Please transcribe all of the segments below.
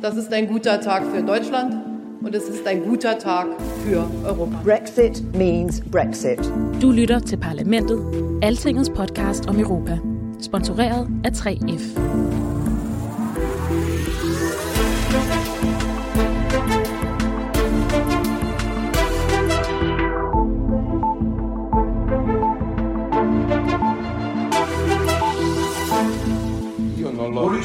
Das ist ein guter Tag für Deutschland und es ist ein guter Tag für Europa. Brexit means Brexit. Du lytter til Parlamentet, Altingets podcast om Europa. Sponsoreret af 3F.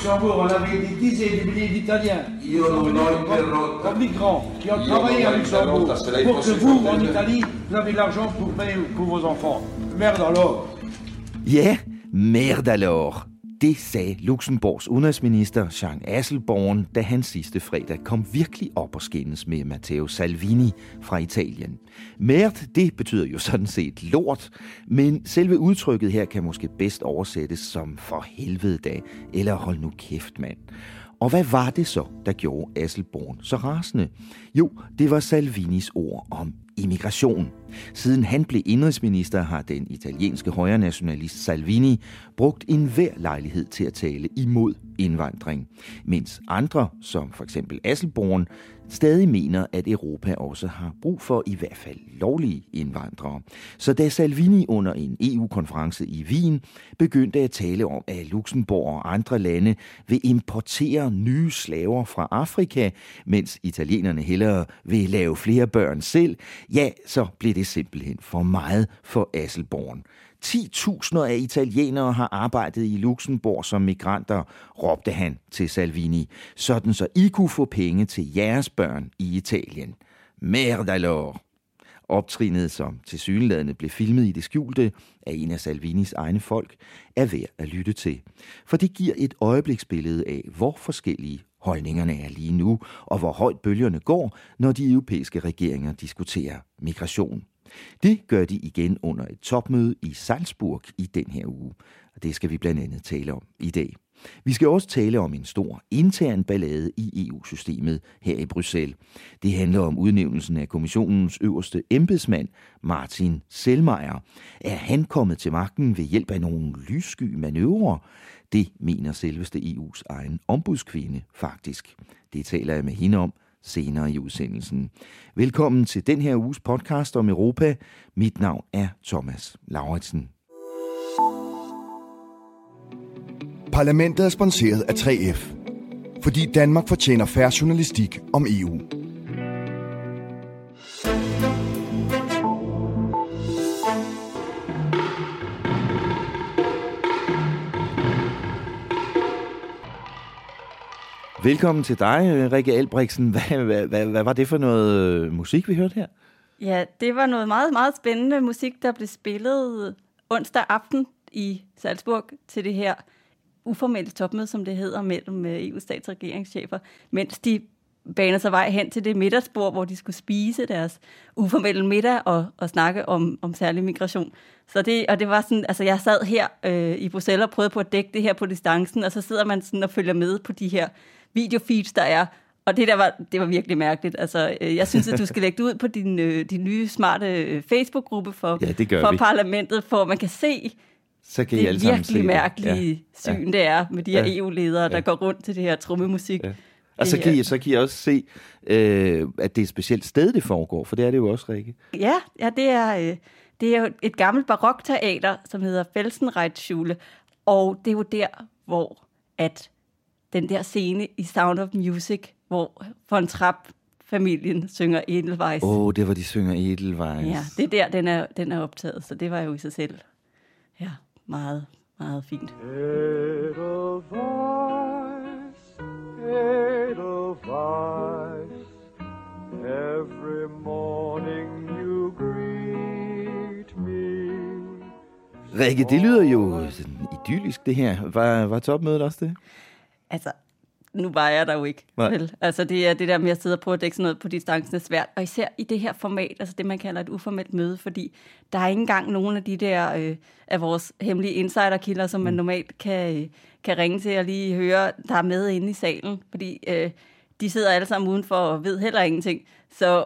Luxembourg, on avait des dizaines de milliers d'Italiens qui sont migrants, qui ont travaillé à Luxembourg. Pour que vous, en Italie, vous avez l'argent pour payer pour vos enfants. Merde alors. Ja, merde alors. Det sagde Luxemburgs udenrigsminister Jean Asselborn, da han sidste fredag kom virkelig op og skændes med Matteo Salvini fra Italien. Mert, det betyder jo sådan set lort, men selve udtrykket her kan måske bedst oversættes som for helvede da, eller hold nu kæft mand. Og hvad var det så, der gjorde Asselborn så rasende? Jo, det var Salvinis ord om immigration. Siden han blev indrigsminister, har den italienske højrenationalist Salvini brugt enhver lejlighed til at tale imod indvandring, mens andre, som for eksempel Asselborn, stadig mener, at Europa også har brug for i hvert fald lovlige indvandrere. Så da Salvini under en EU-konference i Wien begyndte at tale om, at Luxembourg og andre lande vil importere nye slaver fra Afrika, mens italienerne hellere vil lave flere børn selv, ja, så blev det simpelthen for meget for Asselborn. 10.000 af italienere har arbejdet i Luxembourg som migranter, råbte han til Salvini, sådan så I kunne få penge til jeres børn i Italien. Merde alors! Optrinet, som til synlædende blev filmet i det skjulte af en af Salvinis egne folk, er værd at lytte til. For det giver et øjebliksbillede af, hvor forskellige holdningerne er lige nu, og hvor højt bølgerne går, når de europæiske regeringer diskuterer migration. Det gør de igen under et topmøde i Salzburg i den her uge. Og det skal vi blandt andet tale om i dag. Vi skal også tale om en stor intern ballade i EU-systemet her i Bruxelles. Det handler om udnævnelsen af kommissionens øverste embedsmand, Martin Selmayr. Er han kommet til magten ved hjælp af nogle lyssky manøvrer? Det mener selveste EU's egen ombudskvinde faktisk. Det taler jeg med hende om senere i udsendelsen. Velkommen til den her uges podcast om Europa. Mit navn er Thomas Lauritsen. Parlamentet er sponsoreret af 3F, fordi Danmark fortjener færre journalistik om EU. Velkommen til dig, øh, Rikke Albrechtsen. Hvad, hvad, hvad, hvad var det for noget øh, musik, vi hørte her? Ja, det var noget meget, meget spændende musik, der blev spillet onsdag aften i Salzburg til det her uformelle topmøde, som det hedder, mellem øh, EU's stats- og regeringschefer, mens de baner sig vej hen til det middagsbord, hvor de skulle spise deres uformelle middag og, og snakke om, om særlig migration. Så det, og det var sådan, altså jeg sad her øh, i Bruxelles og prøvede på at dække det her på distancen, og så sidder man sådan og følger med på de her videofeeds, der er. Og det der var, det var virkelig mærkeligt. Altså, øh, jeg synes, at du skal lægge det ud på din, øh, din nye smarte øh, Facebook-gruppe for, Ja, for vi. parlamentet, for man kan se Så kan I det alle sammen se virkelig det. mærkelige Ja. syn, det er med de her Ja. EU-ledere, der Ja. går rundt til det her trommemusik. Ja. Og så kan, I, så kan I også se, øh, at det er et specielt sted, det foregår, for det er det jo også, Rikke. Ja, ja det, er, øh, det er jo et gammelt barokteater, som hedder Felsenreitschule, og det er jo der, hvor at den der scene i Sound of Music, hvor von Trapp familien synger Edelweiss. Åh, oh, det var de synger Edelweiss. Ja, det er der, den er, den er optaget, så det var jo i sig selv ja, meget, meget fint. Edelweiss, Edelweiss, every morning you greet me. Rikke, det lyder jo sådan idyllisk, det her. Var, var topmødet også det? Altså, nu var jeg der jo ikke. Nej. Vel? Altså, det er det der med at sidde og prøve at dække sådan noget på distancen er svært. Og især i det her format, altså det, man kalder et uformelt møde, fordi der er ikke engang nogen af de der øh, af vores hemmelige insiderkilder, som man normalt kan, øh, kan ringe til og lige høre, der er med inde i salen. Fordi øh, de sidder alle sammen udenfor og ved heller ingenting. Så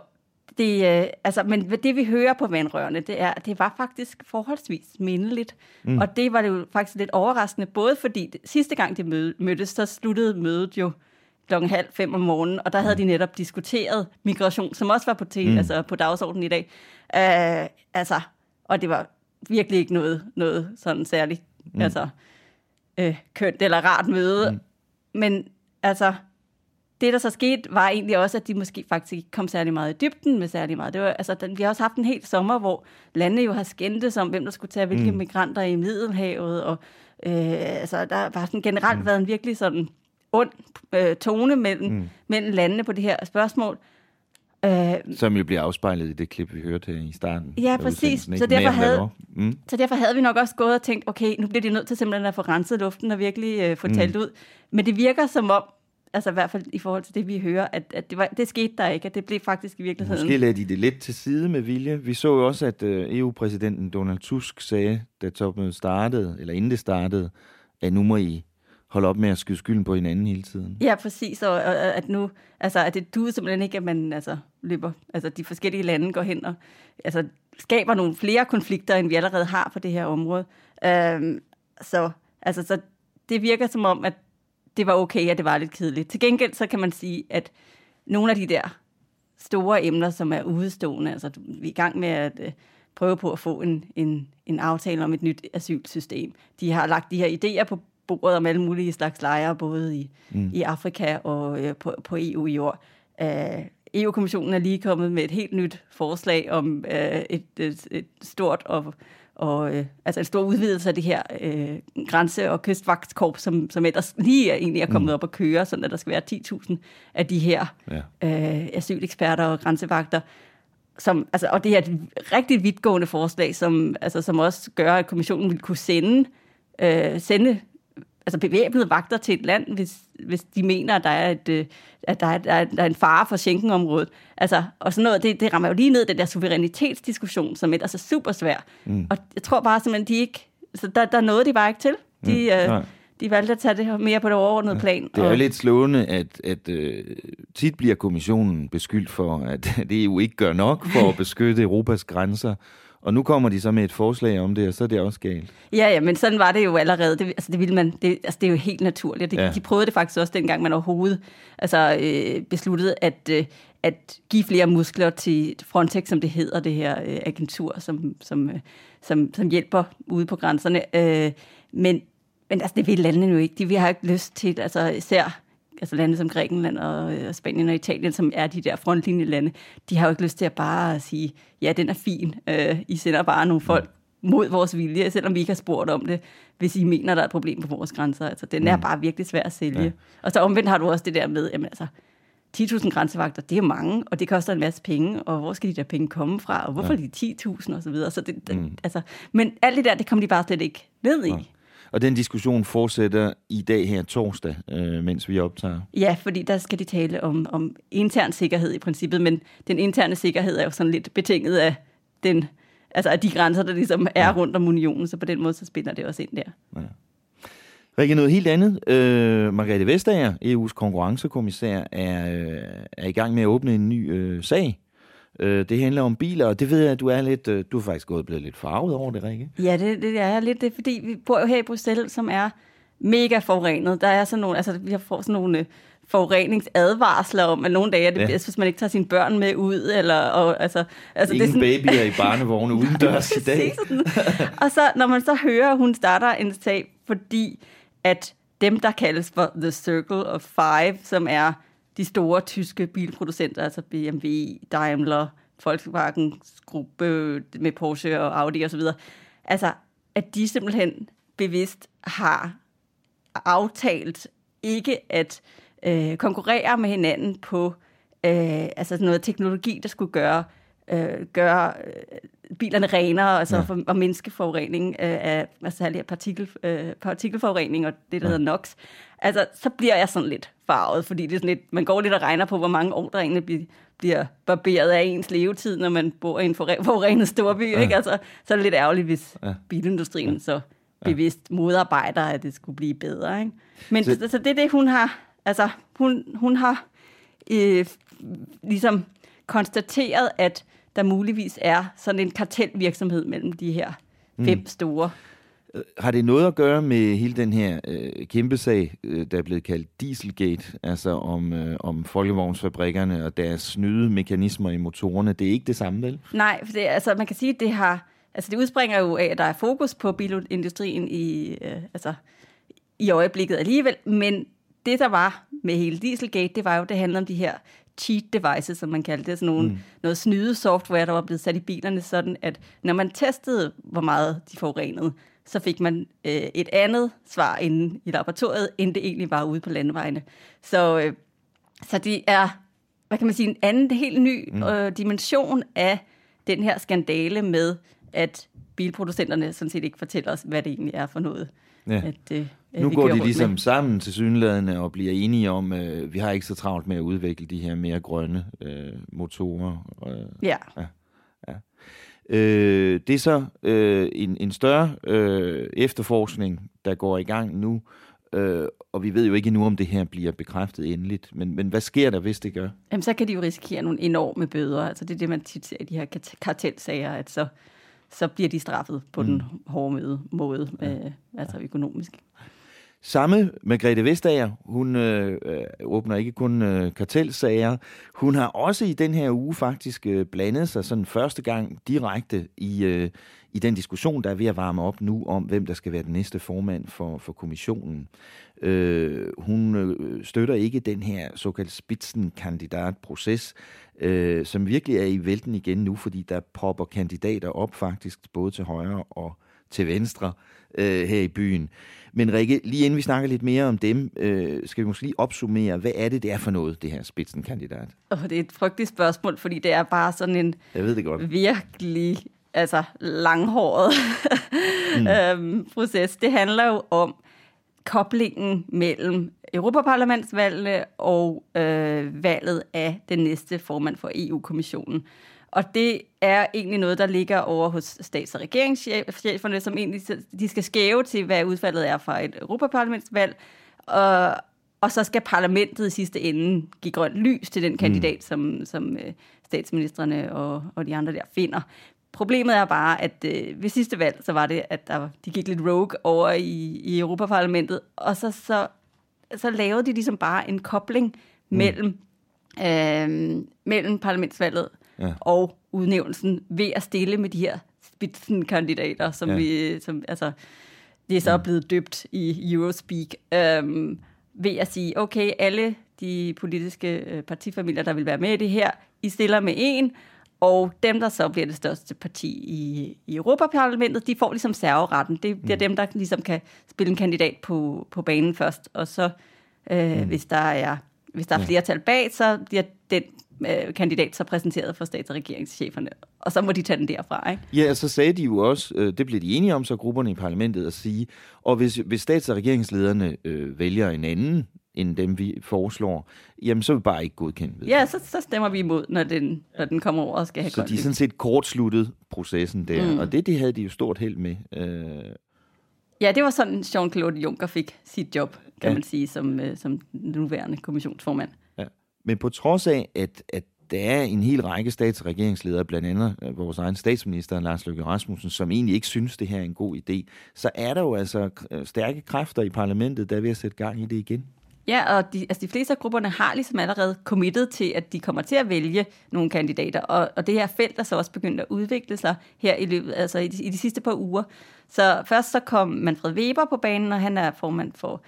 det, øh, altså, men det vi hører på vandrørene, det er, det var faktisk forholdsvis mindeligt. Mm. Og det var det jo faktisk lidt overraskende, både fordi det, sidste gang de mød, mødtes, så sluttede mødet jo klokken halv fem om morgenen, og der havde de netop diskuteret migration, som også var på, te, mm. altså på dagsordenen i dag. Uh, altså, og det var virkelig ikke noget, noget sådan særligt mm. altså, øh, kønt eller rart møde. Mm. Men altså, det, der så skete, var egentlig også, at de måske faktisk ikke kom særlig meget i dybden med særlig meget. Det var, altså, den, vi har også haft en hel sommer, hvor landene jo har skændtes om, hvem der skulle tage hvilke mm. migranter i Middelhavet, og øh, altså, der har sådan generelt mm. været en virkelig sådan ond øh, tone mellem, mm. mellem landene på det her spørgsmål. Øh, Som jo bliver afspejlet i det klip, vi hørte i starten. Ja, præcis. Så derfor, havde, mm. så derfor havde vi nok også gået og tænkt, okay, nu bliver de nødt til simpelthen at få renset luften og virkelig øh, få talt mm. ud. Men det virker som om, altså i hvert fald i forhold til det, vi hører, at, at det, var, det skete der ikke, at det blev faktisk i virkeligheden. Måske lagde de det lidt til side med vilje. Vi så jo også, at uh, EU-præsidenten Donald Tusk sagde, da topmødet startede, eller inden det startede, at nu må I holde op med at skyde skylden på hinanden hele tiden. Ja, præcis, og, og at nu, altså at det duer simpelthen ikke, at man altså, løber, altså de forskellige lande går hen og altså, skaber nogle flere konflikter, end vi allerede har på det her område. Øhm, så, altså, så det virker som om, at det var okay, at det var lidt kedeligt. Til gengæld så kan man sige, at nogle af de der store emner, som er udstående, altså vi er i gang med at øh, prøve på at få en, en, en aftale om et nyt asylsystem. De har lagt de her idéer på bordet om alle mulige slags lejre, både i, mm. i Afrika og øh, på, på EU-jord. Uh, EU-kommissionen er lige kommet med et helt nyt forslag om uh, et, et, et stort og og øh, altså en stor udvidelse af det her øh, grænse- og kystvagtskorp, som, som ellers lige er, egentlig er kommet mm. op at køre, sådan at der skal være 10.000 af de her ja. øh, asyleksperter og grænsevagter. Som, altså, og det er et rigtig vidtgående forslag, som, altså, som også gør, at kommissionen vil kunne sende, øh, sende altså bevæbnede vagter til et land, hvis, hvis de mener, at der er, et, øh, at der er, der er, der er en fare for Schengen-området. Altså, og sådan noget, det, det rammer jo lige ned den der suverænitetsdiskussion, som ellers er super svær. Mm. Og jeg tror bare simpelthen, de ikke, så der, der nåede de bare ikke til. De, mm. øh, de valgte at tage det mere på det overordnede ja. plan. Det er og... jo lidt slående, at, at uh, tit bliver kommissionen beskyldt for, at det EU ikke gør nok for at beskytte Europas grænser. Og nu kommer de så med et forslag om det, og så er det også galt. Ja, ja, men sådan var det jo allerede. Det, altså, det, ville man, det, altså, det er jo helt naturligt. Det, ja. De prøvede det faktisk også dengang, man overhovedet altså, øh, besluttede at, øh, at give flere muskler til Frontex, som det hedder, det her øh, agentur, som, som, øh, som, som hjælper ude på grænserne. Øh, men, men altså, det vil landene jo ikke. De vi har ikke lyst til, altså især altså lande som Grækenland og, øh, Spanien og Italien, som er de der frontlinjelande, de har jo ikke lyst til at bare sige, ja, den er fin, øh, I sender bare nogle folk mod vores vilje, selvom vi ikke har spurgt om det, hvis I mener, der er et problem på vores grænser. Altså, den er mm. bare virkelig svær at sælge. Ja. Og så omvendt har du også det der med, jamen altså, 10.000 grænsevagter, det er mange, og det koster en masse penge, og hvor skal de der penge komme fra, og hvorfor ja. de 10.000 og så videre. Så det, mm. altså, men alt det der, det kommer de bare slet ikke ned i. Ja. Og den diskussion fortsætter i dag her torsdag, øh, mens vi optager. Ja, fordi der skal de tale om, om intern sikkerhed i princippet, men den interne sikkerhed er jo sådan lidt betinget af den, altså af de grænser, der ligesom er ja. rundt om unionen, så på den måde så spiller det også ind der. Ja. Rikke, noget helt andet. Øh, Margrethe Vestager, EU's konkurrencekommissær, er, øh, er i gang med at åbne en ny øh, sag Øh, det handler om biler, og det ved jeg, at du er lidt, øh, du er faktisk gået blevet lidt farvet over det, Rikke. Ja, det, det er lidt det, fordi vi bor jo her i Bruxelles, som er mega forurenet. Der er sådan nogle, altså vi har fået sådan nogle øh, forureningsadvarsler om, at nogle dage er det ja. bedst, hvis man ikke tager sine børn med ud. Eller, og, altså, altså, Ingen det er sådan... babyer i barnevogne udendørs i dag. og så, når man så hører, at hun starter en sag, fordi at dem, der kaldes for The Circle of Five, som er de store tyske bilproducenter, altså BMW, Daimler, Volkswagen gruppe med Porsche og Audi osv., altså at de simpelthen bevidst har aftalt ikke at øh, konkurrere med hinanden på øh, altså noget teknologi, der skulle gøre øh, gøre øh, bilerne renere, altså ja. for, og mindske forurening øh, af altså særligt partikel, øh, partikelforurening og det, der ja. hedder NOx, altså, så bliver jeg sådan lidt farvet, fordi det er sådan lidt, man går lidt og regner på, hvor mange år der egentlig bliver, bliver barberet af ens levetid, når man bor i en forurenet storby. Ja. Ikke? Altså, så er det lidt ærgerligt, hvis ja. bilindustrien ja. så bevidst modarbejder, at det skulle blive bedre. Ikke? Men så, så det er det, hun har, altså, hun, hun har øh, ligesom konstateret, at der muligvis er sådan en kartelvirksomhed mellem de her fem mm. store Øh, har det noget at gøre med hele den her øh, kæmpe sag, øh, der er blevet kaldt Dieselgate, altså om, øh, om folkevognsfabrikkerne og deres snyde mekanismer i motorerne? Det er ikke det samme, vel? Nej, for det, altså, man kan sige, at det har... Altså, det udspringer jo af, at der er fokus på bilindustrien i, øh, altså, i øjeblikket alligevel, men det, der var med hele Dieselgate, det var jo, det handlede om de her cheat devices, som man kaldte det, sådan nogle, mm. noget snyde software, der var blevet sat i bilerne, sådan at når man testede, hvor meget de forurenede, så fik man øh, et andet svar inde i laboratoriet, end det egentlig var ude på landevejene. Så, øh, så det er, hvad kan man sige, en anden helt ny mm. øh, dimension af den her skandale med, at bilproducenterne sådan set ikke fortæller os, hvad det egentlig er for noget. Ja. At, øh, nu går de ligesom med. sammen til synlædende og bliver enige om, at øh, vi har ikke så travlt med at udvikle de her mere grønne øh, motorer. Øh, ja. ja. Øh, det er så øh, en, en større øh, efterforskning, der går i gang nu, øh, og vi ved jo ikke nu, om det her bliver bekræftet endeligt. Men, men hvad sker der, hvis det gør? Jamen, så kan de jo risikere nogle enorme bøder. Altså, det er det, man tit ser i de her kartelsager, at så, så bliver de straffet på mm. den hårde måde, ja. øh, altså økonomisk. Samme Margrethe Vestager, hun øh, øh, åbner ikke kun øh, kartelsager, hun har også i den her uge faktisk øh, blandet sig sådan første gang direkte i, øh, i den diskussion, der er ved at varme op nu om, hvem der skal være den næste formand for, for kommissionen. Øh, hun øh, støtter ikke den her såkaldte spidsenkandidatproces, øh, som virkelig er i vælten igen nu, fordi der popper kandidater op faktisk både til højre og til venstre øh, her i byen. Men Rikke, lige inden vi snakker lidt mere om dem, øh, skal vi måske lige opsummere, hvad er det, det er for noget, det her spidsenkandidat? Oh, det er et frygteligt spørgsmål, fordi det er bare sådan en Jeg ved det godt. virkelig altså, langhåret mm. øhm, proces. Det handler jo om koblingen mellem Europaparlamentsvalget og øh, valget af den næste formand for EU-kommissionen. Og det er egentlig noget, der ligger over hos stats- og regeringscheferne, som egentlig de skal skæve til, hvad udfaldet er fra et Europaparlamentsvalg. Og, og så skal parlamentet i sidste ende give grønt lys til den kandidat, mm. som, som øh, statsministerne og, og de andre der finder. Problemet er bare, at øh, ved sidste valg, så var det, at der, de gik lidt rogue over i, i Europaparlamentet, og så, så, så lavede de ligesom bare en kobling mm. mellem, øh, mellem parlamentsvalget ja. og udnævnelsen ved at stille med de her spidsenkandidater, som ja. vi, som, altså, det er så ja. blevet døbt i Eurospeak, øhm, ved at sige, okay, alle de politiske øh, partifamilier, der vil være med i det her, I stiller med en, og dem, der så bliver det største parti i, i Europaparlamentet, de får ligesom serveretten. Det bliver mm. dem, der ligesom kan spille en kandidat på, på banen først, og så øh, mm. hvis der er hvis der er flertal bag, så bliver den øh, kandidat så præsenteret for stats- og regeringscheferne, og så må de tage den derfra, ikke? Ja, så sagde de jo også, øh, det blev de enige om, så grupperne i parlamentet at sige, og hvis, hvis stats- og regeringslederne øh, vælger en anden end dem, vi foreslår, jamen så vil vi bare ikke godkende det. Ja, så, så stemmer vi imod, når den, når den kommer over og skal have Så de er sådan set kortsluttet processen der, mm. og det, det havde de jo stort held med. Øh... Ja, det var sådan, Jean-Claude Juncker fik sit job, kan ja. man sige, som, øh, som nuværende kommissionsformand. Men på trods af, at, at der er en hel række stats- og regeringsledere, blandt andet øh, vores egen statsminister, Lars Løkke Rasmussen, som egentlig ikke synes, det her er en god idé, så er der jo altså øh, stærke kræfter i parlamentet, der er ved at sætte gang i det igen. Ja, og de, altså de fleste af grupperne har ligesom allerede committed til, at de kommer til at vælge nogle kandidater, og, og det her felt er så også begyndt at udvikle sig her i løbet, altså i de, i de sidste par uger. Så først så kom Manfred Weber på banen, og han er formand for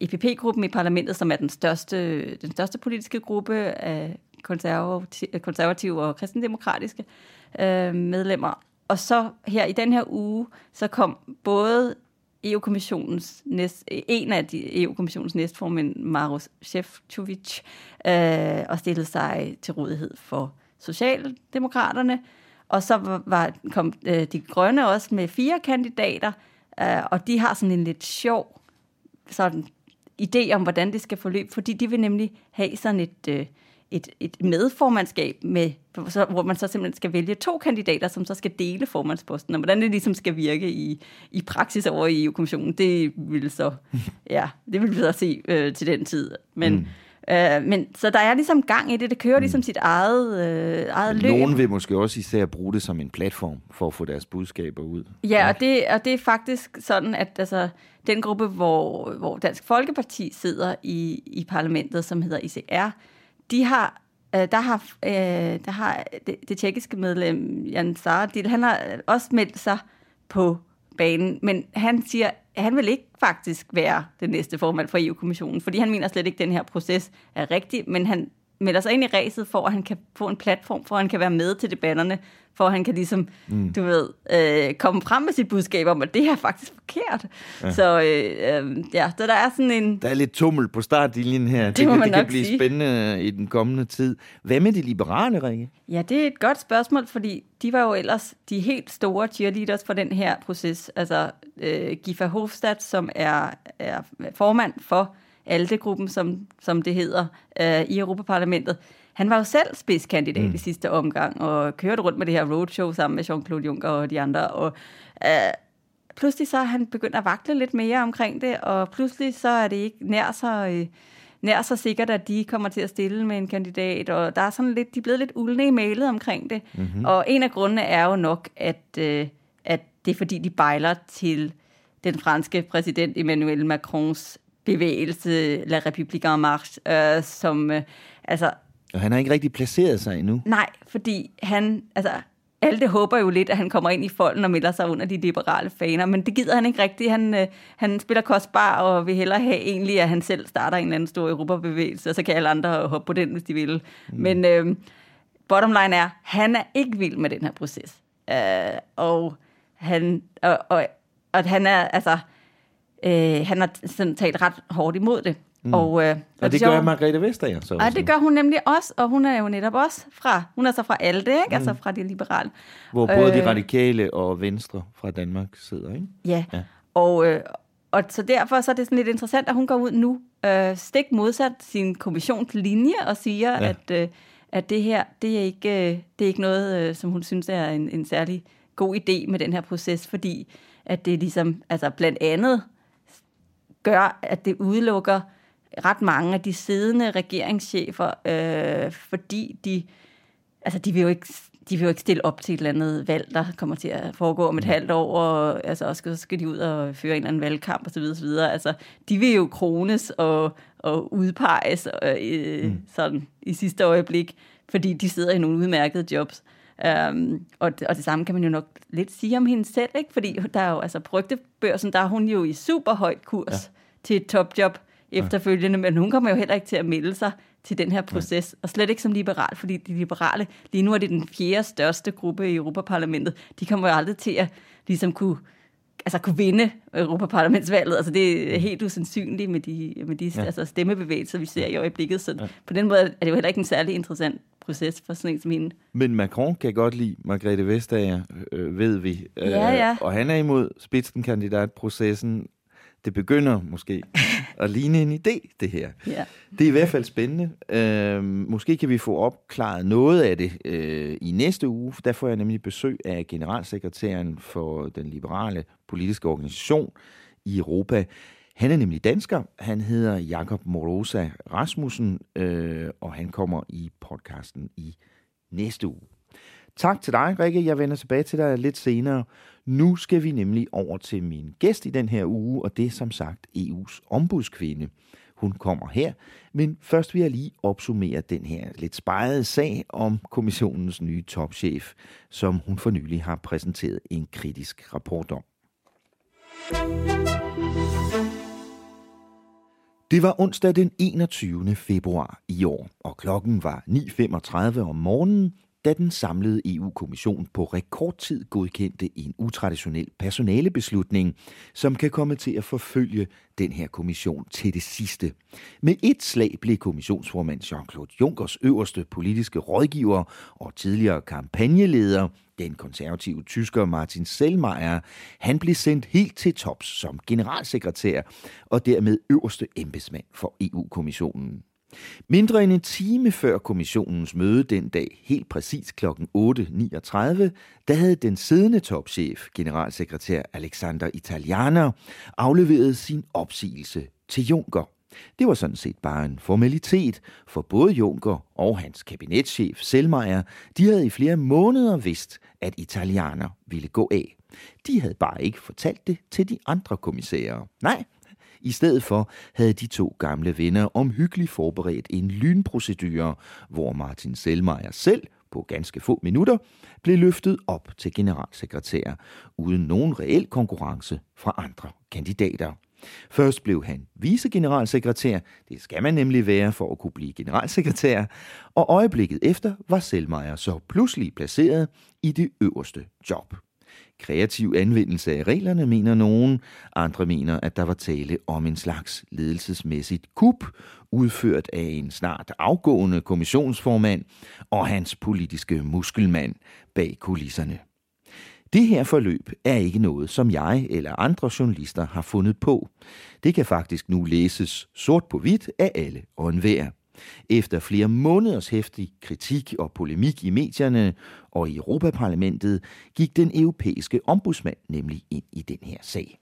EPP-gruppen i parlamentet, som er den største, den største politiske gruppe af konservative, konservative og kristendemokratiske øh, medlemmer. Og så her i den her uge, så kom både EU-kommissionens næst, en af de EU-kommissionens næstformænd, Maros Shevchovic, øh, og stillede sig til rådighed for Socialdemokraterne, og så var, kom øh, de grønne også med fire kandidater, øh, og de har sådan en lidt sjov sådan idé om, hvordan det skal forløbe, fordi de vil nemlig have sådan et, øh, et, et medformandskab, med, hvor man så simpelthen skal vælge to kandidater, som så skal dele formandsposten, og hvordan det ligesom skal virke i, i praksis over i EU-kommissionen, det vil så, ja, det vil vi så se øh, til den tid. Men, mm. Øh, men så der er ligesom gang i det. Det kører mm. ligesom sit eget, øh, eget løb. Nogen vil måske også især bruge det som en platform for at få deres budskaber ud. Ja, og det, og det er faktisk sådan, at altså, den gruppe, hvor, hvor Dansk Folkeparti sidder i, i parlamentet, som hedder ICR, de har øh, der har, øh, der har det, det tjekkiske medlem, Jan Saradil, han har også meldt sig på banen, men han siger, at han vil ikke faktisk være den næste formand for EU-kommissionen, fordi han mener slet ikke, at den her proces er rigtig, men han melder sig ind i ræset for, at han kan få en platform, for at han kan være med til debatterne, for at han kan ligesom, mm. du ved, øh, komme frem med sit budskab om, at det her er faktisk forkert. Ja. Så øh, øh, ja, så der er sådan en... Der er lidt tummel på startlinjen her. Det, det, kan, det kan blive sige. spændende i den kommende tid. Hvad med de liberale, Rikke? Ja, det er et godt spørgsmål, fordi de var jo ellers de helt store cheerleaders for den her proces. Altså øh, Giffa Hofstadt, som er, er formand for ALDE-gruppen, som, som det hedder, øh, i Europaparlamentet. Han var jo selv spidskandidat mm. i sidste omgang, og kørte rundt med det her roadshow sammen med Jean-Claude Juncker og de andre, og øh, pludselig så er han begyndt at vakle lidt mere omkring det, og pludselig så er det ikke nær så... Øh, nær så sikkert, at de kommer til at stille med en kandidat, og der er sådan lidt, de er blevet lidt uldne i mailet omkring det. Mm-hmm. Og en af grundene er jo nok, at, øh, at det er fordi, de bejler til den franske præsident Emmanuel Macrons bevægelse, La République en Marche, øh, som, øh, altså... Og han har ikke rigtig placeret sig endnu. Nej, fordi han, altså, alle det håber jo lidt, at han kommer ind i folden og melder sig under de liberale faner, men det gider han ikke rigtigt. Han, øh, han spiller kostbar og vil hellere have egentlig, at han selv starter en eller anden stor Europabevægelse, og så kan alle andre hoppe på den, hvis de vil. Mm. Men øh, bottom line er, han er ikke vild med den her proces. Øh, og han, og, og, og han er, altså, øh, han har sådan talt ret hårdt imod det. Mm. Og, øh, og, og det, det gør Margrethe Vestager så Og det gør hun nemlig også, og hun er jo netop også fra, hun er så fra ALDE, ikke? Mm. altså fra de liberale. Hvor både øh, de radikale og venstre fra Danmark sidder, ikke? Ja, ja. Og, øh, og så derfor så er det sådan lidt interessant, at hun går ud nu, øh, stik modsat sin kommissionslinje, og siger, ja. at, øh, at det her, det er ikke, øh, det er ikke noget, øh, som hun synes er en, en særlig god idé med den her proces, fordi at det ligesom, altså blandt andet gør, at det udelukker ret mange af de siddende regeringschefer, øh, fordi de, altså de vil jo ikke de vil jo ikke stille op til et eller andet valg, der kommer til at foregå om et mm. halvt år, og altså, også skal, så skal de ud og føre en eller anden valgkamp osv. osv. Altså, de vil jo krones og, og udpeges øh, mm. sådan, i sidste øjeblik, fordi de sidder i nogle udmærkede jobs. Um, og, og det samme kan man jo nok lidt sige om hende selv, ikke? fordi der er jo, altså brygtebørsen, der er hun jo i super højt kurs. Til et topjob efterfølgende, men hun kommer jo heller ikke til at melde sig til den her proces, ja. og slet ikke som liberal, fordi de liberale, lige nu er det den fjerde største gruppe i Europaparlamentet, de kommer jo aldrig til at ligesom kunne altså kunne vinde Europaparlamentsvalget. Altså det er helt usandsynligt med de, med de ja. altså stemmebevægelser, vi ser i øjeblikket. Så ja. på den måde er det jo heller ikke en særlig interessant proces for sådan en som hende. Men Macron kan godt lide Margrethe Vestager, øh, ved vi. Ja, ja. Øh, og han er imod spidsenkandidatprocessen. Det begynder måske at ligne en idé, det her. Ja. Det er i hvert fald spændende. Øh, måske kan vi få opklaret noget af det øh, i næste uge. Der får jeg nemlig besøg af generalsekretæren for den liberale politiske organisation i Europa. Han er nemlig dansker. Han hedder Jakob Morosa Rasmussen, øh, og han kommer i podcasten i næste uge. Tak til dig, Rikke. Jeg vender tilbage til dig lidt senere. Nu skal vi nemlig over til min gæst i den her uge, og det er som sagt EU's ombudskvinde. Hun kommer her, men først vil jeg lige opsummere den her lidt spejede sag om kommissionens nye topchef, som hun for nylig har præsenteret en kritisk rapport om. Det var onsdag den 21. februar i år, og klokken var 9.35 om morgenen, da den samlede EU-kommission på rekordtid godkendte en utraditionel personalebeslutning, som kan komme til at forfølge den her kommission til det sidste. Med et slag blev kommissionsformand Jean-Claude Junckers øverste politiske rådgiver og tidligere kampagneleder, den konservative tysker Martin Selmayr, han blev sendt helt til tops som generalsekretær og dermed øverste embedsmand for EU-kommissionen. Mindre end en time før kommissionens møde den dag, helt præcis kl. 8.39, der havde den siddende topchef, generalsekretær Alexander Italianer, afleveret sin opsigelse til Juncker. Det var sådan set bare en formalitet, for både Juncker og hans kabinetschef Selmeier, de havde i flere måneder vidst, at Italianer ville gå af. De havde bare ikke fortalt det til de andre kommissærer. Nej, i stedet for havde de to gamle venner omhyggeligt forberedt en lynprocedure, hvor Martin Selmeier selv på ganske få minutter blev løftet op til generalsekretær, uden nogen reel konkurrence fra andre kandidater. Først blev han vicegeneralsekretær, det skal man nemlig være for at kunne blive generalsekretær, og øjeblikket efter var Selmeier så pludselig placeret i det øverste job. Kreativ anvendelse af reglerne, mener nogen. Andre mener, at der var tale om en slags ledelsesmæssigt kup, udført af en snart afgående kommissionsformand og hans politiske muskelmand bag kulisserne. Det her forløb er ikke noget, som jeg eller andre journalister har fundet på. Det kan faktisk nu læses sort på hvidt af alle og enhver. Efter flere måneders hæftig kritik og polemik i medierne og i Europaparlamentet, gik den europæiske ombudsmand nemlig ind i den her sag.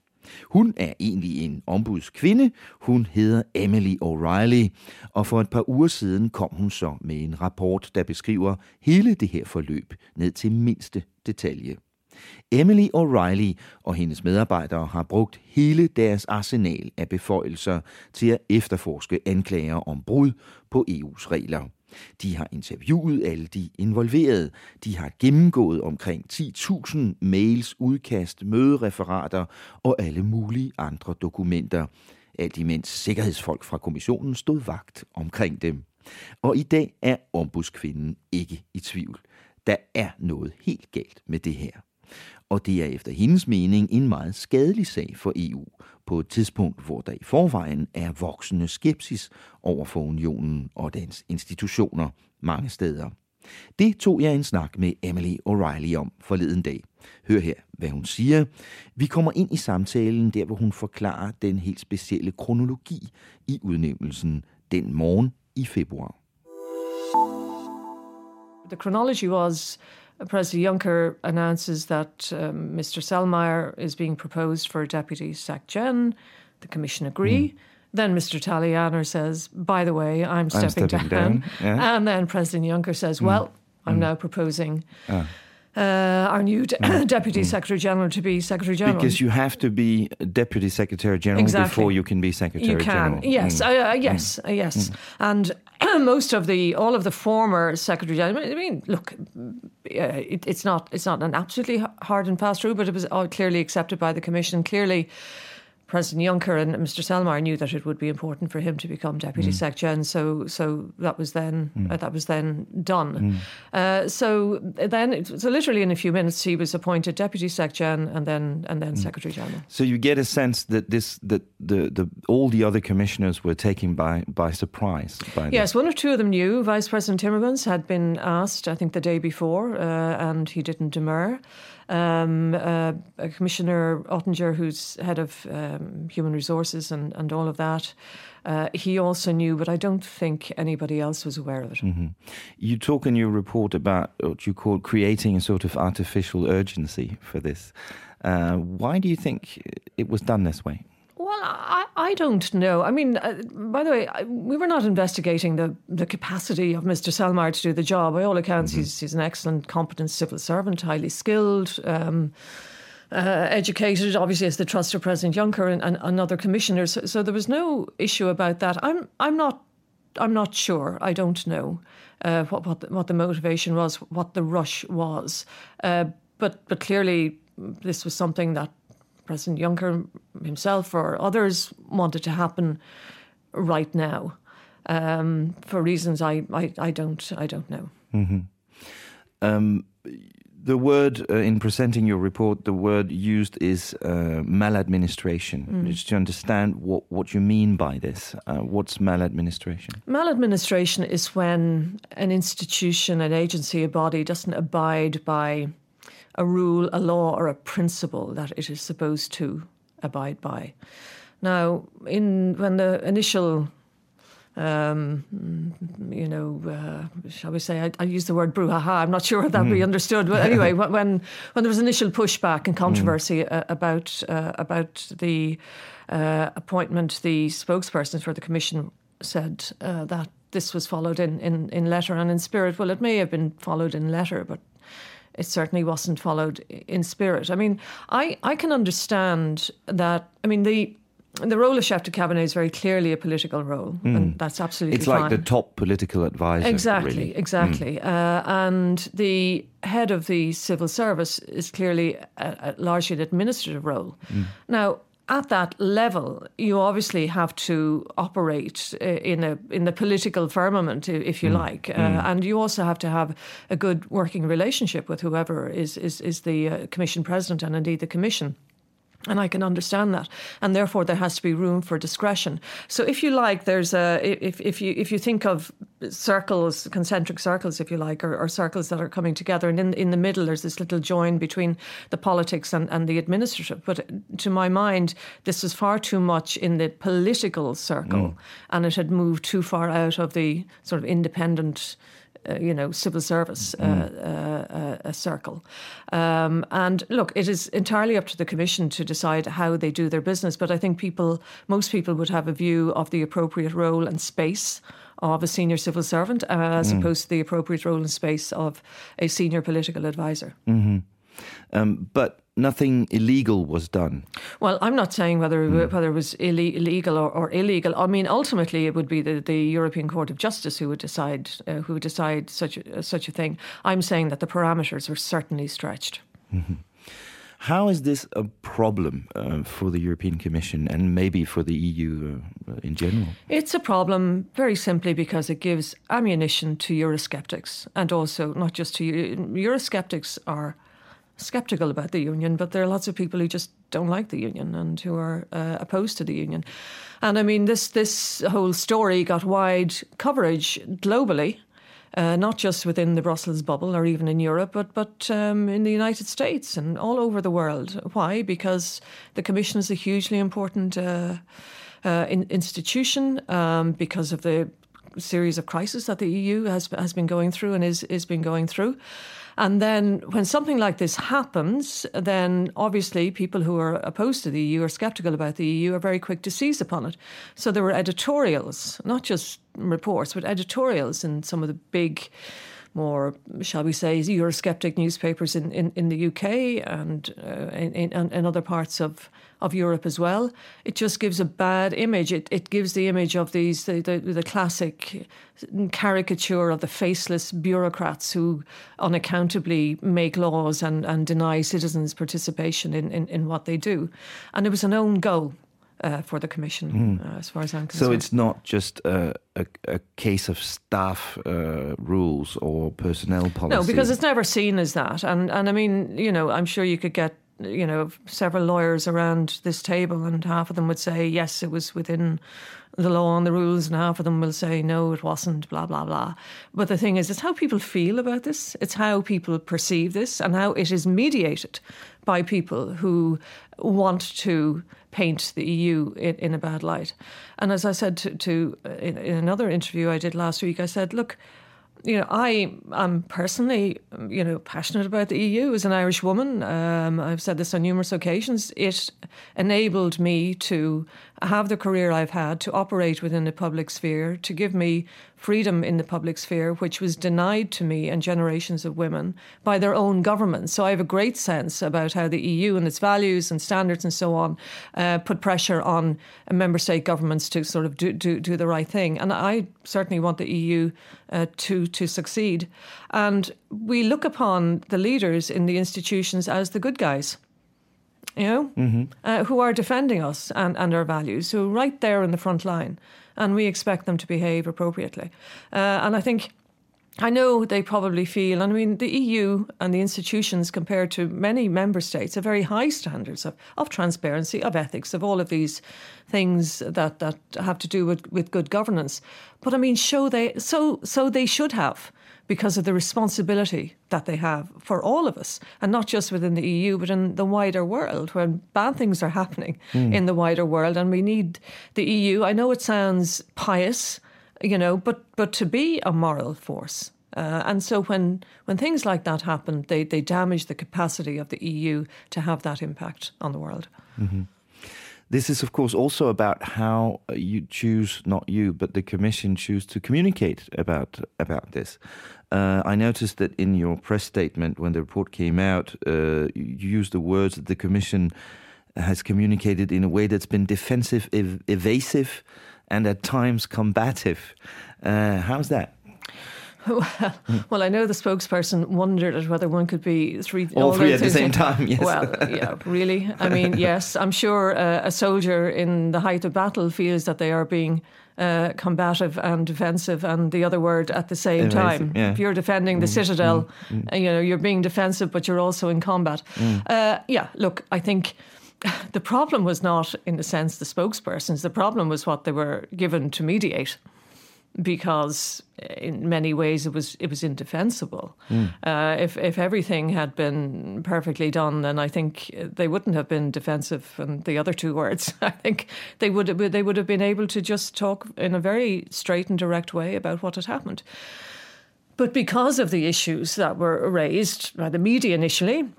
Hun er egentlig en ombudskvinde. Hun hedder Emily O'Reilly, og for et par uger siden kom hun så med en rapport, der beskriver hele det her forløb ned til mindste detalje. Emily O'Reilly og hendes medarbejdere har brugt hele deres arsenal af beføjelser til at efterforske anklager om brud på EU's regler. De har interviewet alle de involverede. De har gennemgået omkring 10.000 mails, udkast, mødereferater og alle mulige andre dokumenter. Alt imens sikkerhedsfolk fra kommissionen stod vagt omkring dem. Og i dag er ombudskvinden ikke i tvivl. Der er noget helt galt med det her og det er efter hendes mening en meget skadelig sag for EU, på et tidspunkt, hvor der i forvejen er voksende skepsis over for unionen og dens institutioner mange steder. Det tog jeg en snak med Emily O'Reilly om forleden dag. Hør her, hvad hun siger. Vi kommer ind i samtalen der, hvor hun forklarer den helt specielle kronologi i udnævnelsen den morgen i februar. The chronology was President Juncker announces that um, Mr. Selmayr is being proposed for Deputy Sac Gen. The Commission agree. Mm. Then Mr. Talianer says, by the way, I'm stepping, I'm stepping down. down. Yeah. And then President Juncker says, well, mm. I'm mm. now proposing ah. uh, our new de- mm. Deputy mm. Secretary General to be Secretary General. Because you have to be Deputy Secretary General exactly. before you can be Secretary you can. General. Yes, Mm. uh, yes, uh, yes. And most of the all of the former secretary general. I mean, look, uh, it, it's not it's not an absolutely hard and fast rule, but it was clearly accepted by the commission. Clearly. President Juncker and Mr. Selmayr knew that it would be important for him to become deputy Mm. sec gen, so so that was then Mm. uh, that was then done. Mm. Uh, so then, so literally in a few minutes, he was appointed deputy sec gen and then and then Mm. secretary general. So you get a sense that this that the, the all the other commissioners were taken by by surprise by Yes, one or two of them knew. Vice President Timmermans had been asked, I think, the day before, uh, and he didn't demur. Um, uh, Commissioner Ottinger, who's head of um, human resources and, and all of that, uh, he also knew, but I don't think anybody else was aware of it. hmm You talk in your report about what you call creating a sort of artificial urgency for this. Uh, why do you think it was done this way? Well, I, I don't know. I mean, uh, by the way, I, we were not investigating the, the capacity of Mr. Selmayr to do the job. By all accounts, he's, he's an excellent, competent civil servant, highly skilled, um, uh, educated, obviously, as the trust of President Juncker and, and, and other commissioners. So, so there was no issue about that. I'm, I'm not. I'm not sure. I don't know uh, what what the, what the motivation was, what the rush was, uh, but but clearly this was something that President Juncker himself or others wanted to happen right now um, for reasons I, I, I don't I don't know. hmm Um, the word uh, in presenting your report, the word used is uh, maladministration. Mm. Just to understand what, what you mean by this, uh, what's maladministration? Maladministration is when an institution, an agency, a body doesn't abide by a rule, a law, or a principle that it is supposed to abide by. Now, in when the initial um, you know, uh, shall we say, I, I, use the word brouhaha. I'm not sure if that mm. be understood, but anyway, when when there was initial pushback and controversy mm. uh, about uh, about the uh, appointment, the spokesperson for the commission said uh, that this was followed in, in in letter and in spirit. Well, it may have been followed in letter, but it certainly wasn't followed in spirit. I mean, I, I can understand that. I mean, the the role of chef de cabinet is very clearly a political role, mm. and that's absolutely It's fine. like the top political advisor. Exactly, really. exactly. Mm. Uh, and the head of the civil service is clearly a, a largely an administrative role. Mm. Now, at that level, you obviously have to operate uh, in a in the political firmament, if you mm. like, uh, mm. and you also have to have a good working relationship with whoever is is, is the uh, commission president and indeed the commission. And I can understand that, and therefore there has to be room for discretion. So, if you like, there's a if if you if you think of circles, concentric circles, if you like, or, or circles that are coming together, and in in the middle there's this little join between the politics and, and the administrative. But to my mind, this was far too much in the political circle, mm. and it had moved too far out of the sort of independent uh, you know, civil service uh, mm. uh, circle. Um, and look, it is entirely up to the Commission to decide how they do their business. But I think people, most people would have a view of the appropriate role and space of a senior civil servant as mm. opposed to the appropriate role and space of a senior political advisor. Mm-hmm. Um, but nothing illegal was done. Well, I'm not saying whether mm. whether it was illegal or, or, illegal. I mean, ultimately, it would be the, the European Court of Justice who would decide uh, who would decide such a, uh, such a thing. I'm saying that the parameters are certainly stretched. Mm-hmm. How is this a problem uh, for the European Commission and maybe for the EU uh, in general? It's a problem very simply because it gives ammunition to Eurosceptics and also not just to Eurosceptics are skeptical about the union, but there are lots of people who just don't like the union and who are uh, opposed to the union. And I mean, this this whole story got wide coverage globally. Uh, not just within the Brussels bubble or even in Europe, but but um, in the United States and all over the world. Why? Because the Commission is a hugely important uh, uh, in, institution um, because of the series of crises that the EU has has been going through and is is been going through. And then when something like this happens, then obviously people who are opposed to the EU or skeptical about the EU are very quick to seize upon it. So there were editorials, not just reports, but editorials in some of the big more, shall we say, Eurosceptic newspapers in, in, in the UK and uh, in, in, in, other parts of, of Europe as well. It just gives a bad image. It, it gives the image of these, the, the, the classic caricature of the faceless bureaucrats who unaccountably make laws and, and deny citizens participation in, in, in what they do. And it was an own goal uh, for the commission, mm. uh, as far as I'm concerned. So it's not just a, a, a case of staff uh, rules or personnel policy. No, because it's never seen as that. And and I mean, you know, I'm sure you could get you know several lawyers around this table, and half of them would say yes, it was within the law and the rules, and half of them will say no, it wasn't. Blah blah blah. But the thing is, it's how people feel about this. It's how people perceive this, and how it is mediated by people who want to paint the EU in, in a bad light. And as I said to, to uh, in, in another interview I did last week, I said, look, you know, I am personally, you know, passionate about the EU as an Irish woman. Um, I've said this on numerous occasions. It enabled me to have the career I've had, to operate within the public sphere, to give me freedom in the public sphere, which was denied to me and generations of women by their own governments. So I have a great sense about how the EU and its values and standards and so on uh, put pressure on member state governments to sort of do, do, do the right thing. And I certainly want the EU uh, to, to succeed. And we look upon the leaders in the institutions as the good guys you know, mm-hmm. uh, who are defending us and, and our values, who are right there in the front line, and we expect them to behave appropriately. Uh, and I think I know they probably feel, and I mean, the EU and the institutions, compared to many member states, have very high standards of, of transparency, of ethics, of all of these things that, that have to do with, with good governance. But I mean, show they so so they should have because of the responsibility that they have for all of us, and not just within the EU, but in the wider world, when bad things are happening mm. in the wider world, and we need the EU. I know it sounds pious you know, but but to be a moral force. Uh, and so when when things like that happen, they they damage the capacity of the EU to have that impact on the world. Mm-hmm. This is, of course, also about how you choose, not you, but the Commission choose to communicate about about this. Uh, I noticed that in your press statement, when the report came out, uh, you used the words that the Commission has communicated in a way that's been defensive, ev- evasive, and at times combative. Uh, how's that? Well, well, I know the spokesperson wondered at whether one could be three all, all three at the same time. Yes. Well, yeah, really. I mean, yes, I'm sure uh, a soldier in the height of battle feels that they are being uh, combative and defensive, and the other word at the same Evasive, time. Yeah. If you're defending the mm, citadel, mm, mm. you know you're being defensive, but you're also in combat. Mm. Uh, yeah, look, I think the problem was not, in a sense, the spokespersons. The problem was what they were given to mediate, because in many ways it was it was indefensible. Mm. Uh, if if everything had been perfectly done, then I think they wouldn't have been defensive. And the other two words, I think they would have, they would have been able to just talk in a very straight and direct way about what had happened. But because of the issues that were raised by the media initially,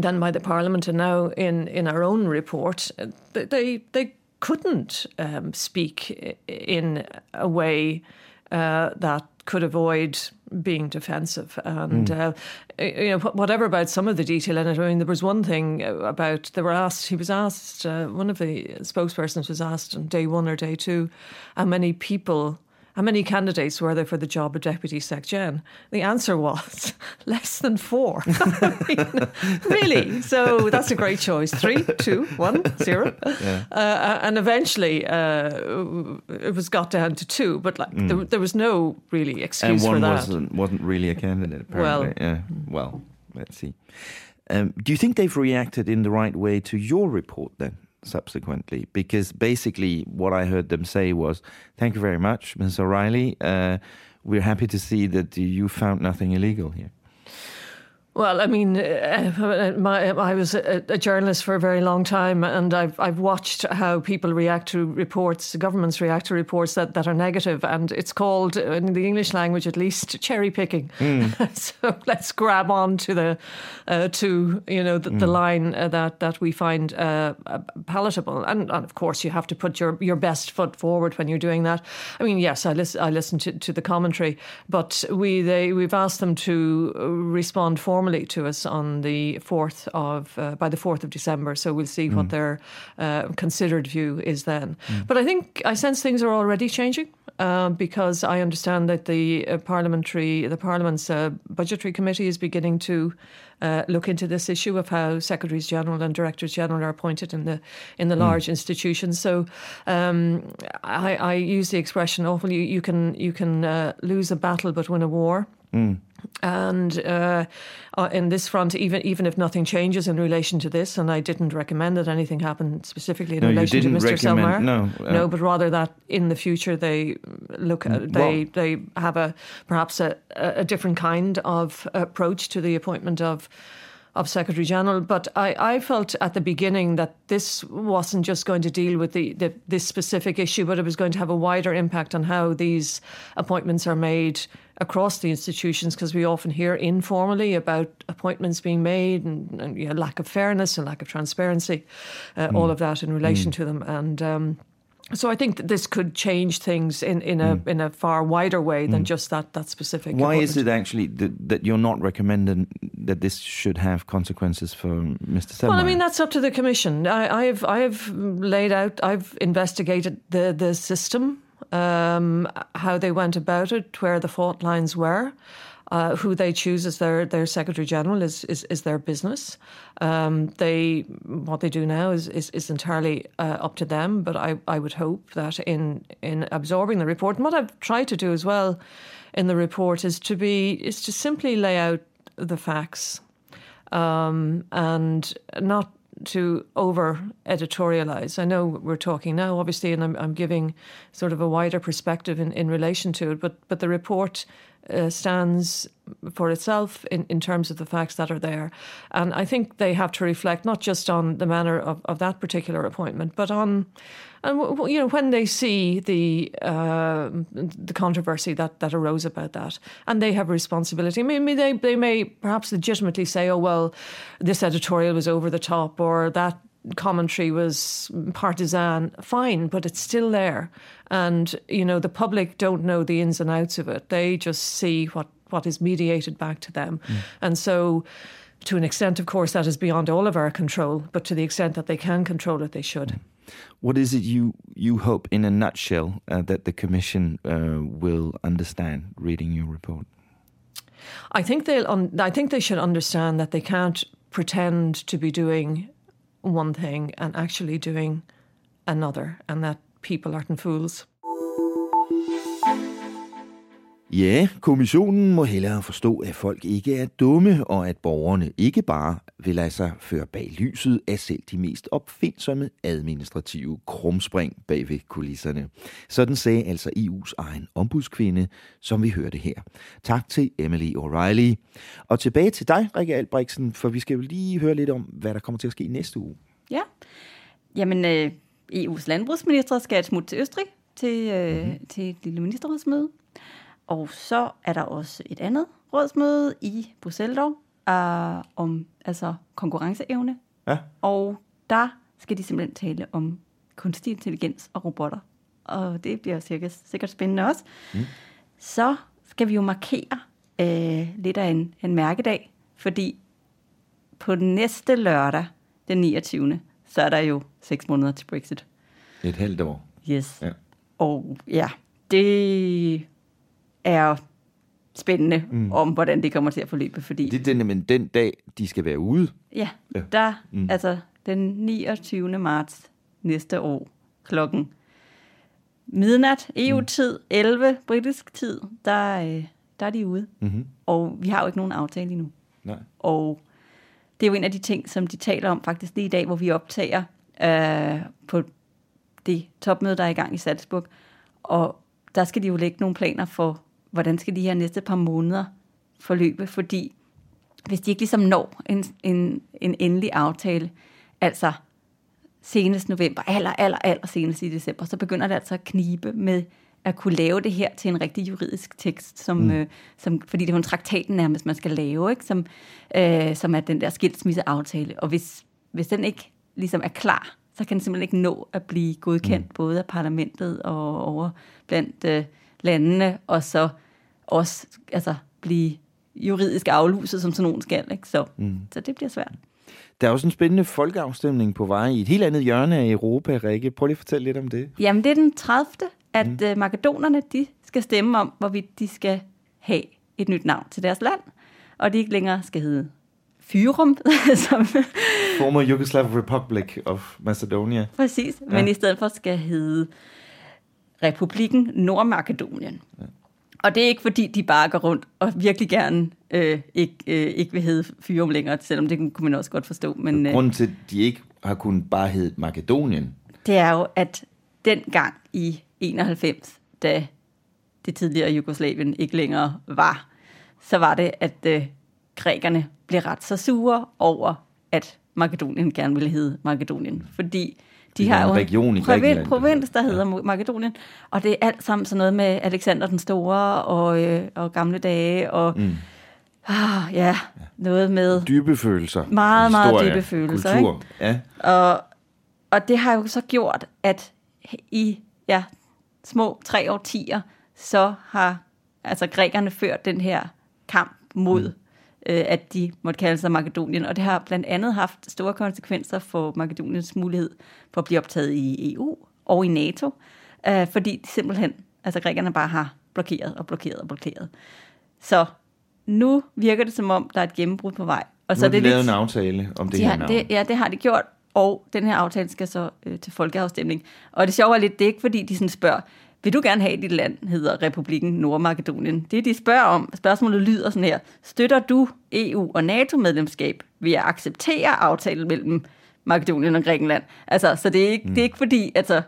done by the Parliament and now in, in our own report, they, they couldn't um, speak in a way uh, that could avoid being defensive and mm. uh, you know whatever about some of the detail in it I mean there was one thing about they were asked he was asked uh, one of the spokespersons was asked on day 1 or day 2 how many people how many candidates were there for the job of Deputy SecGen? The answer was less than four. mean, really? So that's a great choice. Three, two, one, zero. Yeah. Uh, uh, and eventually uh, it was got down to two, but like mm. there, there, was no really excuse and one for that. Wasn't, wasn't really a candidate, apparently. Well, yeah. well let's see. Um, do you think they've reacted in the right way to your report then? Subsequently because basically what I heard them say was, "Thank you very much, Ms. O'Reilly. Uh, we're happy to see that you found nothing illegal here." Well, I mean, uh, my, I was a, a, journalist for a very long time, and I've I've watched how people react to reports, governments react to reports that, that are negative, and it's called in the English language at least cherry picking. Mm. so let's grab on to the uh, to you know the, mm. the line uh, that that we find uh, palatable, and, and, of course you have to put your, your best foot forward when you're doing that. I mean, yes, I listen I listen to, to the commentary, but we they we've asked them to respond formally formally to us on the 4th of, uh, by the 4th of December. So we'll see mm. what their uh, considered view is then. Mm. But I think, I sense things are already changing. Uh, because I understand that the uh, parliamentary, the Parliament's uh, budgetary committee is beginning to uh, look into this issue of how secretaries general and directors general are appointed in the in the mm. large institutions. So um, I, I, use the expression often: you, you can you can uh, lose a battle but win a war. Mm. And uh, uh, in this front, even even if nothing changes in relation to this, and I didn't recommend that anything happen specifically in no, relation to Mr. Selmayr. No, uh, no, but rather that in the future they look at, they well, they have a perhaps a, a different kind of approach to the appointment of of Secretary General. But I, I, felt at the beginning that this wasn't just going to deal with the, the, this specific issue, but it was going to have a wider impact on how these appointments are made across the institutions because we often hear informally about appointments being made and, and you know, lack of fairness and lack of transparency, uh, mm. all of that in relation mm. to them. And um, so I think that this could change things in, in a mm. in a far wider way than mm. just that that specific. Why is it actually that, that, you're not recommending that this should have consequences for Mr. Selmayr? Well, I mean that's up to the Commission. I, have I've laid out. I've investigated the the system um, how they went about it, where the fault lines were. Uh, who they choose as their, their secretary general is, is, is their business. Um, they what they do now is is, is entirely uh, up to them. But I, I would hope that in in absorbing the report, and what I've tried to do as well in the report is to be is to simply lay out the facts um, and not to over editorialize. I know we're talking now, obviously, and I'm, I'm giving sort of a wider perspective in, in relation to it, but but the report uh, stands for itself in, in terms of the facts that are there. And I think they have to reflect not just on the manner of, of that particular appointment, but on, and you know, when they see the uh, the controversy that, that arose about that, and they have responsibility. I mean, they they may perhaps legitimately say, "Oh well, this editorial was over the top," or that commentary was partisan, fine, but it's still there. And, you know, the public don't know the ins and outs of it. They just see what, what is mediated back to them. Mm. And so, to an extent, of course, that is beyond all of our control, but to the extent that they can control it, they should. What is it you, you hope, in a nutshell, uh, that the Commission uh, will understand reading your report? I think they'll. Un- I think they should understand that they can't pretend to be doing one thing and actually doing another, and that people aren't fools. Ja, kommissionen må hellere forstå, at folk ikke er dumme, og at borgerne ikke bare vil lade sig føre bag lyset af selv de mest opfindsomme administrative krumspring bag ved kulisserne. Sådan sagde altså EU's egen ombudskvinde, som vi hørte her. Tak til Emily O'Reilly. Og tilbage til dig, Rikke Albrechtsen, for vi skal jo lige høre lidt om, hvad der kommer til at ske næste uge. Ja, jamen øh, EU's landbrugsminister skal smut til Østrig til, øh, mm-hmm. til et lille ministerrådsmøde. Og så er der også et andet rådsmøde i Bruxelles dog, uh, om altså konkurrenceevne. Ja. Og der skal de simpelthen tale om kunstig intelligens og robotter. Og det bliver sikkert, sikkert spændende også. Mm. Så skal vi jo markere øh, lidt af en, en mærkedag, fordi på den næste lørdag, den 29., så er der jo seks måneder til Brexit. Et halvt år. Yes. Ja. Og ja, det er spændende mm. om, hvordan det kommer til at forløbe. Fordi, det er den, men den dag, de skal være ude. Ja, ja. der, mm. altså den 29. marts næste år, klokken midnat, EU-tid, mm. 11 britisk tid, der, øh, der er de ude. Mm-hmm. Og vi har jo ikke nogen aftale endnu. Nej. Og det er jo en af de ting, som de taler om faktisk lige i dag, hvor vi optager øh, på det topmøde, der er i gang i Salzburg. Og der skal de jo lægge nogle planer for, hvordan skal de her næste par måneder forløbe, fordi hvis de ikke ligesom når en, en, en endelig aftale, altså senest november, aller, aller, aller senest i december, så begynder det altså at knibe med at kunne lave det her til en rigtig juridisk tekst, som, mm. øh, som, fordi det er jo en traktaten nærmest, man skal lave, ikke? Som, øh, som er den der skilsmisseaftale. Og hvis, hvis den ikke ligesom er klar, så kan den simpelthen ikke nå at blive godkendt, mm. både af parlamentet og over blandt øh, landene, og så også altså, blive juridisk afluset, som sådan nogen skal. Ikke? Så, mm. så det bliver svært. Der er også en spændende folkeafstemning på vej i et helt andet hjørne af Europa, Rikke. Prøv lige at fortælle lidt om det. Jamen, det er den 30. at mm. uh, makedonerne de skal stemme om, hvorvidt de skal have et nyt navn til deres land, og de ikke længere skal hedde Fyrum. som Former Yugoslav Republic of Macedonia. Præcis, ja. men i stedet for skal hedde Republikken Nordmakedonien. Ja. Og det er ikke fordi, de bare går rundt og virkelig gerne øh, ikke, øh, ikke vil hedde Fyrum længere, selvom det kunne man også godt forstå. Men, øh, Grunden til, at de ikke har kunnet bare hedde Makedonien? Det er jo, at dengang i 91, da det tidligere Jugoslavien ikke længere var, så var det, at øh, grækerne blev ret så sure over, at Makedonien gerne ville hedde Makedonien, fordi de har jo en region i provins, provins, der hedder ja. Makedonien, og det er alt sammen sådan noget med Alexander den Store og, øh, og gamle dage, og mm. ah, ja, noget med... Dybe følelser. Meget, meget historie, dybe følelser. Kultur, ikke? ja. Og, og det har jo så gjort, at i ja, små tre årtier, så har altså grækerne ført den her kamp mod mm øh, at de måtte kalde sig Makedonien. Og det har blandt andet haft store konsekvenser for Makedoniens mulighed for at blive optaget i EU og i NATO, øh, fordi de simpelthen, altså grækerne bare har blokeret og blokeret og blokeret. Så nu virker det som om, der er et gennembrud på vej. Og nu så har de det lavet lidt, en aftale om det de her navn. Det, ja, det har de gjort, og den her aftale skal så øh, til folkeafstemning. Og det sjove er lidt, det er ikke fordi, de sådan spørger, vil du gerne have, at dit land hedder Republiken Nordmakedonien? Det de spørger om, spørgsmålet lyder sådan her. Støtter du EU- og NATO-medlemskab ved at acceptere aftalen mellem Makedonien og Grækenland? Altså, så det er ikke, mm. det er ikke fordi, altså,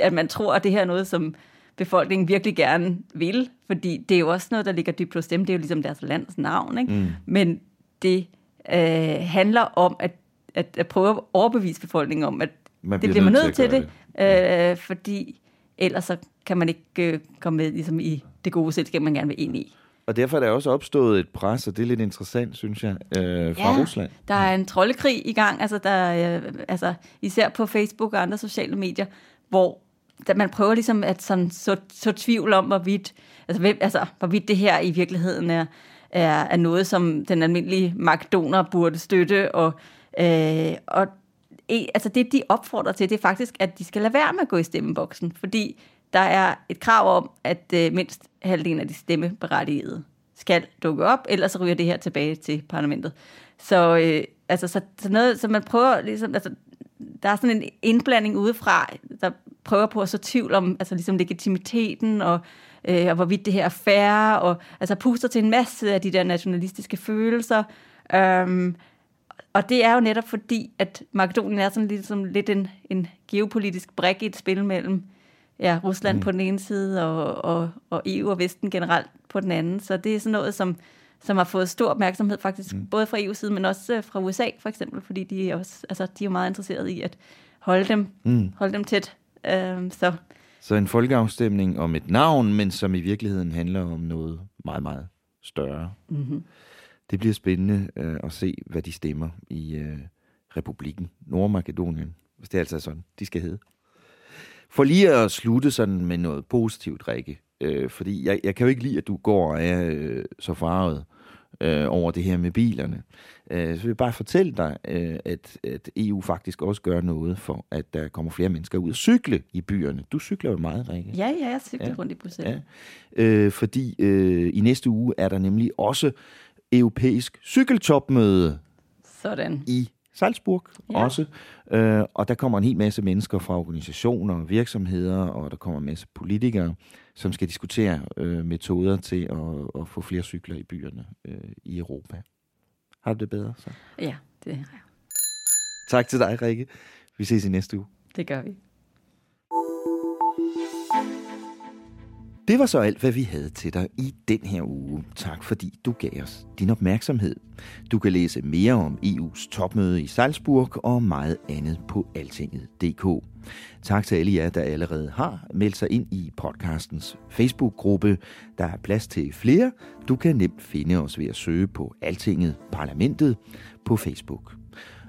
at man tror, at det her er noget, som befolkningen virkelig gerne vil, fordi det er jo også noget, der ligger dybt hos dem. Det er jo ligesom deres lands navn, ikke? Mm. Men det øh, handler om at, at, at prøve at overbevise befolkningen om, at Man det bliver bliver man nødt til til at det, øh, fordi ellers så kan man ikke øh, komme med ligesom, i det gode selskab, man gerne vil ind i. Og derfor er der også opstået et pres, og det er lidt interessant, synes jeg, øh, fra Ja. Rusland. Der er en troldekrig i gang, altså, der, øh, altså især på Facebook og andre sociale medier, hvor der, man prøver ligesom at sådan, så, så tvivl om, hvorvidt, altså, hvem, altså, hvorvidt det her i virkeligheden er, er, er noget, som den almindelige makedoner burde støtte. Og, øh, og altså det, de opfordrer til, det er faktisk, at de skal lade være med at gå i stemmeboksen, fordi der er et krav om, at øh, mindst halvdelen af de stemmeberettigede skal dukke op, ellers så ryger det her tilbage til parlamentet. Så, øh, altså, så, så, noget, så man prøver ligesom, altså, der er sådan en indblanding udefra, der prøver på at så tvivl om altså, ligesom legitimiteten og, øh, og hvorvidt det her er fair, og altså puster til en masse af de der nationalistiske følelser. Øhm, og det er jo netop fordi, at Makedonien er sådan ligesom lidt en, en geopolitisk brik i et spil mellem ja, Rusland mm. på den ene side og, og, og EU og Vesten generelt på den anden. Så det er sådan noget, som, som har fået stor opmærksomhed faktisk, mm. både fra EU's side, men også øh, fra USA for eksempel, fordi de er, også, altså, de er jo meget interesserede i at holde dem, Mm. holde dem tæt. Øhm, så Så en folkeafstemning om et navn, men som i virkeligheden handler om noget meget, meget større. Mhm. Det bliver spændende øh, at se, hvad de stemmer i øh, Republiken Nordmakedonien, hvis det altså er sådan, de skal hedde. For lige at slutte sådan med noget positivt, Rikke, øh, fordi jeg, jeg kan jo ikke lide, at du går og er øh, så farvet øh, over det her med bilerne. Øh, så vil jeg bare fortælle dig, øh, at, at EU faktisk også gør noget for, at der kommer flere mennesker ud og cykle i byerne. Du cykler jo meget, Rikke. ja, ja, jeg cykler Ja. rundt i Bruxelles. Ja. Øh, fordi øh, i næste uge er der nemlig også europæisk cykeltopmøde Sådan. i Salzburg Ja. også. Øh, og der kommer en hel masse mennesker fra organisationer og virksomheder, og der kommer en masse politikere, som skal diskutere øh, metoder til at, at få flere cykler i byerne øh, i Europa. Har du det bedre så? Ja, det, Tak til dig, Rikke. Vi ses i næste uge. det gør vi. Det var så alt, hvad vi havde til dig i den her uge. Tak fordi du gav os din opmærksomhed. Du kan læse mere om EU's topmøde i Salzburg og meget andet på altinget.dk. Tak til alle jer, der allerede har meldt sig ind i podcastens Facebook-gruppe. Der er plads til flere. Du kan nemt finde os ved at søge på Altinget Parlamentet på Facebook.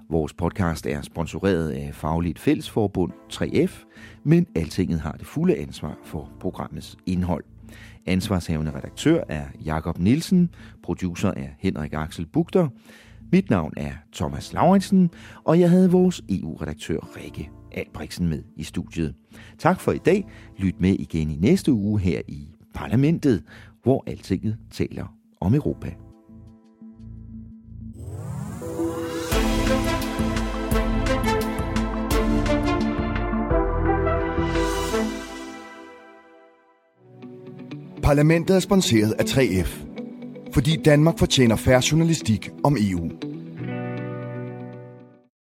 Vores podcast er sponsoreret af Fagligt Fællesforbund 3F, men Altinget har det fulde ansvar for programmets indhold. Ansvarshavende redaktør er Jakob Nielsen, producer er Henrik Axel Bugter. Mit navn er Thomas Lauritsen, og jeg havde vores EU-redaktør Rikke Albrechtsen med i studiet. Tak for i dag. Lyt med igen i næste uge her i Parlamentet, hvor Altinget taler om Europa. Parlamentet er sponsoreret af 3F, fordi Danmark fortjener færre journalistik om EU.